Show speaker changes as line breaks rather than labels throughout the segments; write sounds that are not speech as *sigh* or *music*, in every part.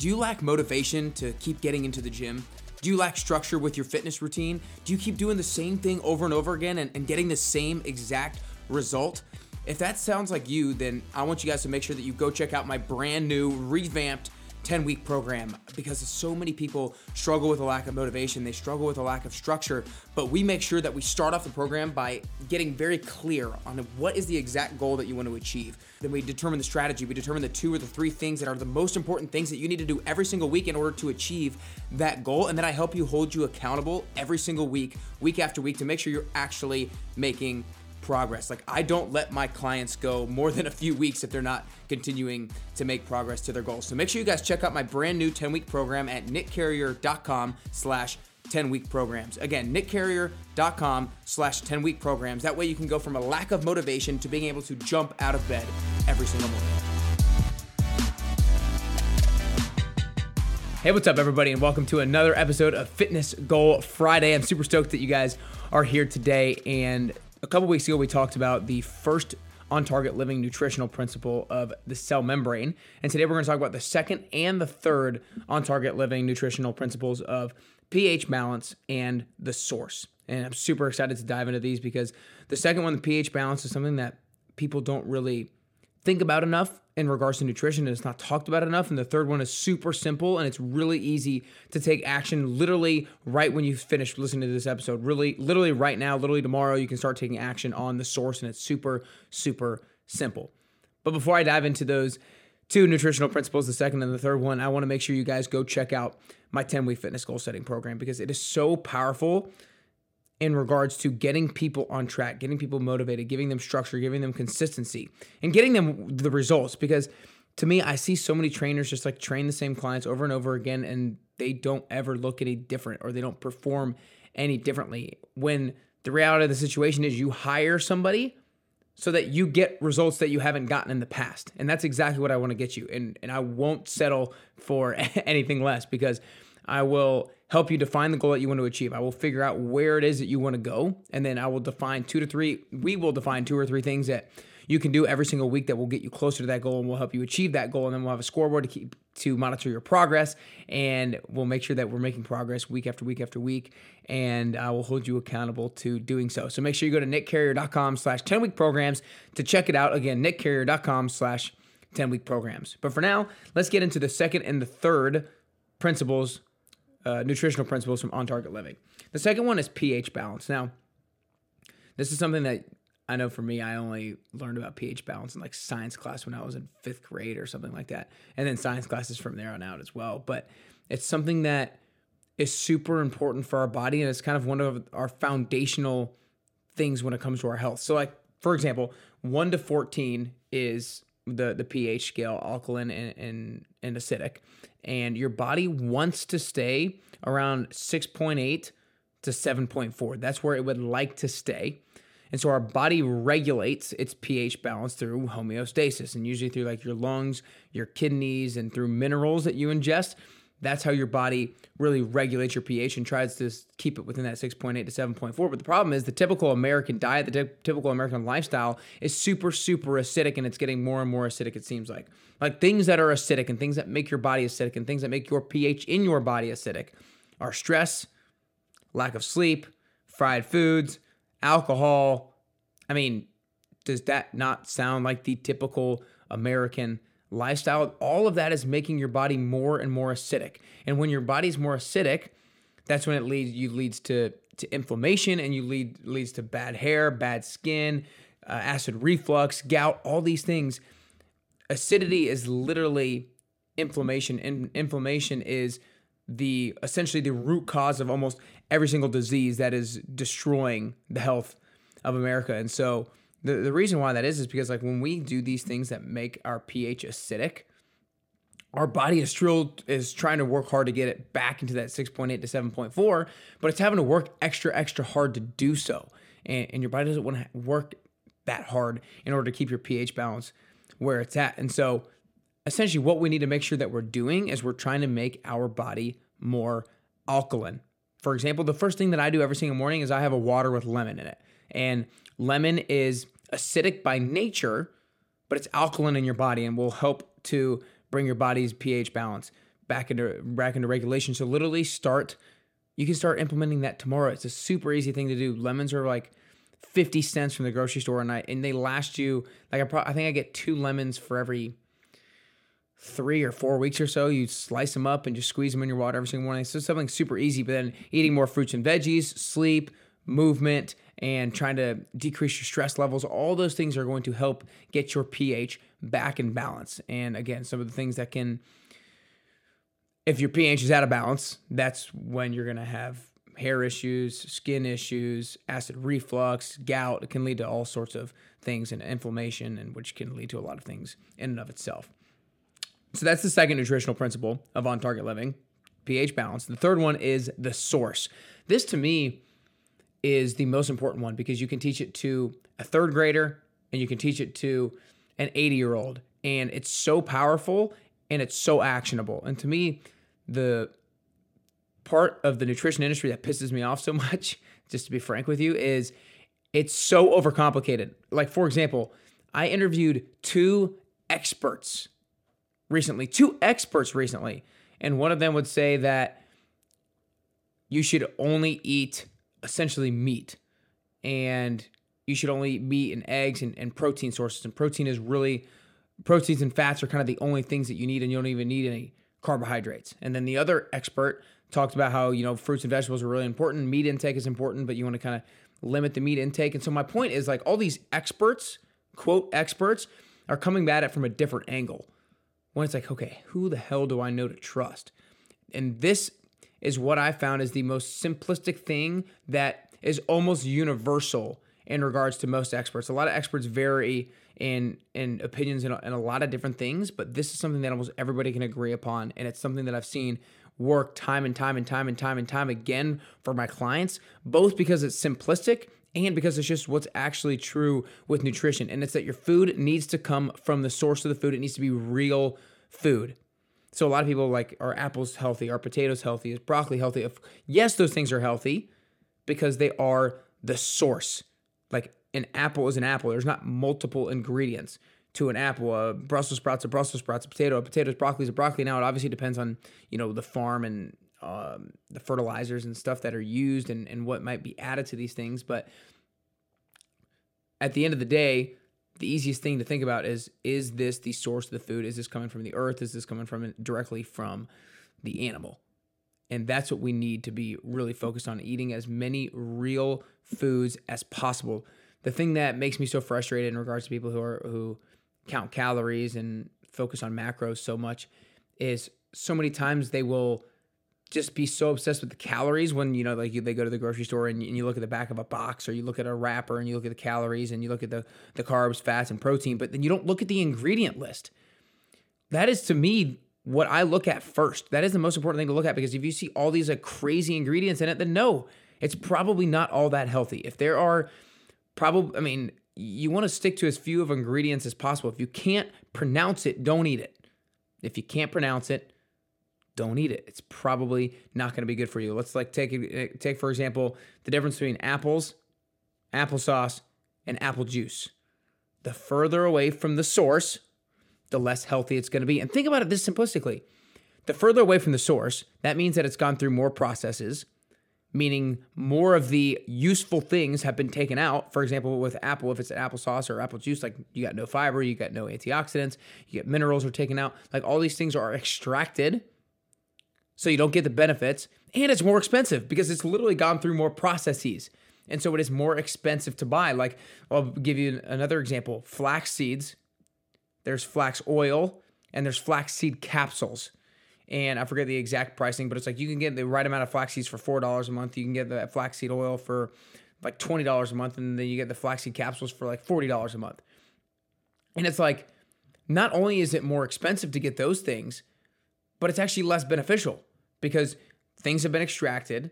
Do you lack motivation to keep getting into the gym? Do you lack structure with your fitness routine? Do you keep doing the same thing over and over again and, and getting the same exact result? If that sounds like you, then I want you guys to make sure that you go check out my brand new, revamped 10 week program because so many people struggle with a lack of motivation, they struggle with a lack of structure. But we make sure that we start off the program by getting very clear on what is the exact goal that you want to achieve. Then we determine the strategy, we determine the two or the three things that are the most important things that you need to do every single week in order to achieve that goal. And then I help you hold you accountable every single week, week after week, to make sure you're actually making progress. Like I don't let my clients go more than a few weeks if they're not continuing to make progress to their goals. So make sure you guys check out my brand new 10-week program at nickcarrier.com slash 10-week programs. Again, nickcarrier.com slash 10-week programs. That way you can go from a lack of motivation to being able to jump out of bed every single morning. Hey, what's up, everybody, and welcome to another episode of Fitness Goal Friday. I'm super stoked that you guys are here today. And couple weeks ago, we talked about the first on target living nutritional principle of the cell membrane. And today we're going to talk about the second and the third on target living nutritional principles of pH balance and the source. And I'm super excited to dive into these because the second one, the pH balance, is something that people don't really think about enough in regards to nutrition and it's not talked about enough. And the third one is super simple and it's really easy to take action literally right when you finish listening to this episode. Really, literally right now, literally tomorrow, you can start taking action on the source and it's super, super simple. But before I dive into those two nutritional principles, the second and the third one, I want to make sure you guys go check out my 10 week fitness goal setting program because it is so powerful in regards to getting people on track, getting people motivated, giving them structure, giving them consistency, and getting them the results. Because to me, I see so many trainers just like train the same clients over and over again, and they don't ever look any different or they don't perform any differently. When the reality of the situation is you hire somebody so that you get results that you haven't gotten in the past. And that's exactly what I want to get you. And and I won't settle for *laughs* anything less because I will help you define the goal that you want to achieve. I will figure out where it is that you want to go, and then I will define two to three. We will define two or three things that you can do every single week that will get you closer to that goal and will help you achieve that goal. And then we'll have a scoreboard to keep to monitor your progress, and we'll make sure that we're making progress week after week after week. And I will hold you accountable to doing so. So make sure you go to nickcarrier.com slash 10 week programs to check it out. Again, nickcarrier.com slash 10 week programs. But for now, let's get into the second and the third principles uh, nutritional principles from On Target Living. The second one is pH balance. Now, this is something that I know for me, I only learned about pH balance in like science class when I was in fifth grade or something like that. And then science classes from there on out as well. But it's something that is super important for our body and it's kind of one of our foundational things when it comes to our health. So, like, for example, 1 to 14 is the, the pH scale, alkaline and, and, and acidic and your body wants to stay around 6.8 to 7.4. That's where it would like to stay. And so our body regulates its pH balance through homeostasis and usually through like your lungs, your kidneys, and through minerals that you ingest. That's how your body really regulates your pH and tries to keep it within that 6.8 to 7.4. But the problem is the typical American diet, the t- typical American lifestyle is super, super acidic and it's getting more and more acidic, it seems like. Like things that are acidic and things that make your body acidic and things that make your pH in your body acidic are stress, lack of sleep, fried foods, alcohol. I mean, does that not sound like the typical American lifestyle, all of that is making your body more and more acidic. And when your body's more acidic, that's when it leads you leads to to inflammation and you lead leads to bad hair, bad skin, uh, acid reflux, gout, all these things. Acidity is literally inflammation and inflammation is the essentially the root cause of almost every single disease that is destroying the health of America. And so the, the reason why that is is because like when we do these things that make our pH acidic, our body is still is trying to work hard to get it back into that 6.8 to 7.4, but it's having to work extra, extra hard to do so. And, and your body doesn't want to work that hard in order to keep your pH balance where it's at. And so essentially what we need to make sure that we're doing is we're trying to make our body more alkaline. For example, the first thing that I do every single morning is I have a water with lemon in it. And lemon is acidic by nature, but it's alkaline in your body and will help to bring your body's pH balance back into back into regulation. So literally start you can start implementing that tomorrow. It's a super easy thing to do. Lemons are like 50 cents from the grocery store and I and they last you like I pro- I think I get two lemons for every three or four weeks or so. You slice them up and just squeeze them in your water every single morning. So something super easy. But then eating more fruits and veggies, sleep, movement, and trying to decrease your stress levels, all those things are going to help get your pH back in balance. And again, some of the things that can, if your pH is out of balance, that's when you're going to have hair issues, skin issues, acid reflux, gout. It can lead to all sorts of things and inflammation, and which can lead to a lot of things in and of itself. So that's the second nutritional principle of on target living, pH balance. The third one is the source. This to me is the most important one because you can teach it to a third grader and you can teach it to an 80 year old. And it's so powerful and it's so actionable. And to me, the part of the nutrition industry that pisses me off so *laughs* much, just to be frank with you, is it's so overcomplicated. Like, for example, I interviewed two experts recently, two experts recently, and one of them would say that you should only eat essentially meat and you should only eat meat and eggs and, and protein sources. And protein is really, proteins and fats are kind of the only things that you need, and you don't even need any carbohydrates. And then the other expert talked about how, you know, fruits and vegetables are really important. Meat intake is important, but you want to kind of limit the meat intake. And so my point is like all these experts, quote experts, are coming at it from a different angle. When it's like, okay, who the hell do I know to trust? And this is what I found is the most simplistic thing that is almost universal in regards to most experts. A lot of experts vary in in opinions and a lot of different things, but this is something that almost everybody can agree upon, and it's something that I've seen work time and time and time and time and time again for my clients, both because it's simplistic and because it's just what's actually true with nutrition. And it's that your food needs to come from the source of the food. It needs to be real food. So a lot of people like are apples healthy? Are potatoes healthy? Is broccoli healthy? If, yes, those things are healthy because they are the source. Like an apple is an apple. There's not multiple ingredients to an apple. A Brussels sprouts, a Brussels sprouts, a potato, a potato, broccoli a broccoli. Now it obviously depends on you know the farm and um, the fertilizers and stuff that are used and, and what might be added to these things. But at the end of the day, the easiest thing to think about is is this the source of the food? Is this coming from the earth? Is this coming from directly from the animal? And that's what we need to be really focused on eating as many real foods as possible. The thing that makes me so frustrated in regards to people who are who count calories and focus on macros so much is so many times they will just be so obsessed with the calories when you know like you, they go to the grocery store and, and you look at the back of a box or you look at a wrapper and you look at the calories and you look at the the carbs, fats, and protein, but then you don't look at the ingredient list. That is to me what I look at first. That is the most important thing to look at because if you see all these like crazy ingredients in it, then no, it's probably not all that healthy. If there are probably, I mean, you want to stick to as few of ingredients as possible. If you can't pronounce it, don't eat it. If you can't pronounce it, don't eat it. It's probably not going to be good for you. Let's like take eh, take for example the difference between apples, applesauce, and apple juice. The further away from the source, the less healthy it's going to be. And think about it this simplistically. The further away from the source, that means that it's gone through more processes, meaning more of the useful things have been taken out. For example, with apple, if it's an applesauce or apple juice, like you got no fiber, you got no antioxidants, you get minerals are taken out. Like all these things are extracted so you don't get the benefits. And it's more expensive because it's literally gone through more processes. And so it is more expensive to buy. Like, I'll give you another example flax seeds, there's flax oil, and there's flax seed capsules. And I forget the exact pricing, but it's like you can get the right amount of flax seeds for $4 a month. You can get the flaxseed oil for like $20 a month. And then you get the flaxseed capsules for like $40 a month. And it's like, not only is it more expensive to get those things, but it's actually less beneficial because things have been extracted,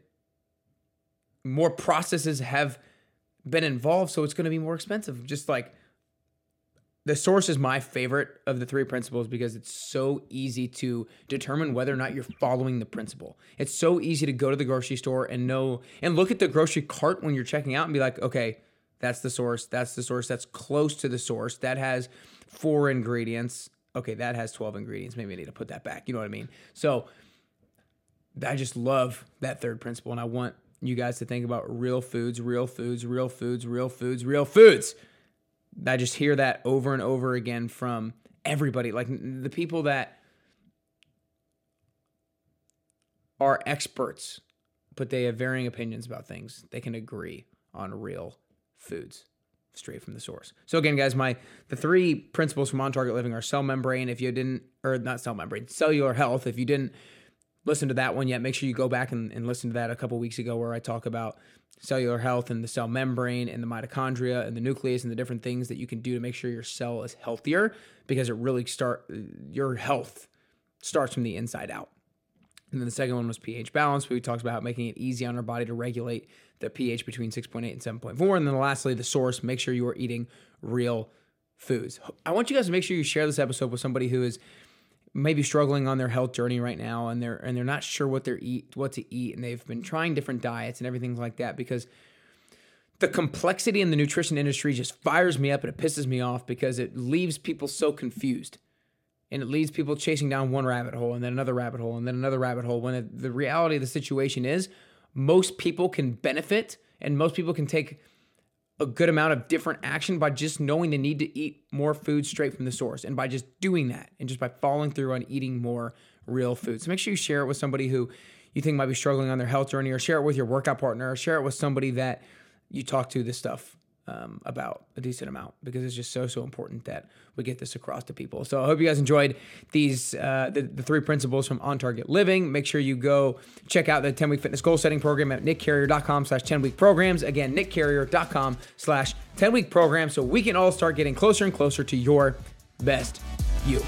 more processes have been involved, so it's going to be more expensive. Just like the source is my favorite of the three principles because it's so easy to determine whether or not you're following the principle. It's so easy to go to the grocery store and know and look at the grocery cart when you're checking out and be like, okay, that's the source, that's the source, that's close to the source, that has four ingredients okay, that has 12 ingredients. Maybe I need to put that back. You know what I mean? So I just love that third principle. And I want you guys to think about real foods, real foods, real foods, real foods, real foods. I just hear that over and over again from everybody. Like the people that are experts, but they have varying opinions about things, they can agree on real foods straight from the source. So again, guys, my the three principles from on target living are cell membrane. If you didn't, or not cell membrane, cellular health. If you didn't listen to that one yet, make sure you go back and, and listen to that a couple weeks ago where I talk about cellular health and the cell membrane and the mitochondria and the nucleus and the different things that you can do to make sure your cell is healthier because it really start your health starts from the inside out. And then the second one was pH balance. Where we talked about making it easy on our body to regulate the pH between 6.8 and 7.4. And then lastly, the source. Make sure you are eating real foods. I want you guys to make sure you share this episode with somebody who is maybe struggling on their health journey right now and they're and they're not sure what they're eat what to eat and they've been trying different diets and everything like that because the complexity in the nutrition industry just fires me up and it pisses me off because it leaves people so confused. And it leads people chasing down one rabbit hole and then another rabbit hole and then another rabbit hole when it, the reality of the situation is most people can benefit and most people can take a good amount of different action by just knowing the need to eat more food straight from the source and by just doing that and just by following through on eating more real food. So make sure you share it with somebody who you think might be struggling on their health journey or share it with your workout partner or share it with somebody that you talk to this stuff um, about a decent amount because it's just so so important that we get this across to people. So I hope you guys enjoyed these uh, the, the three principles from On Target Living. Make sure you go check out the 10 week fitness goal setting program at nickcarrier.com slash 10 week programs. Again, nickcarrier.com slash 10 week program so we can all start getting closer and closer to your best you.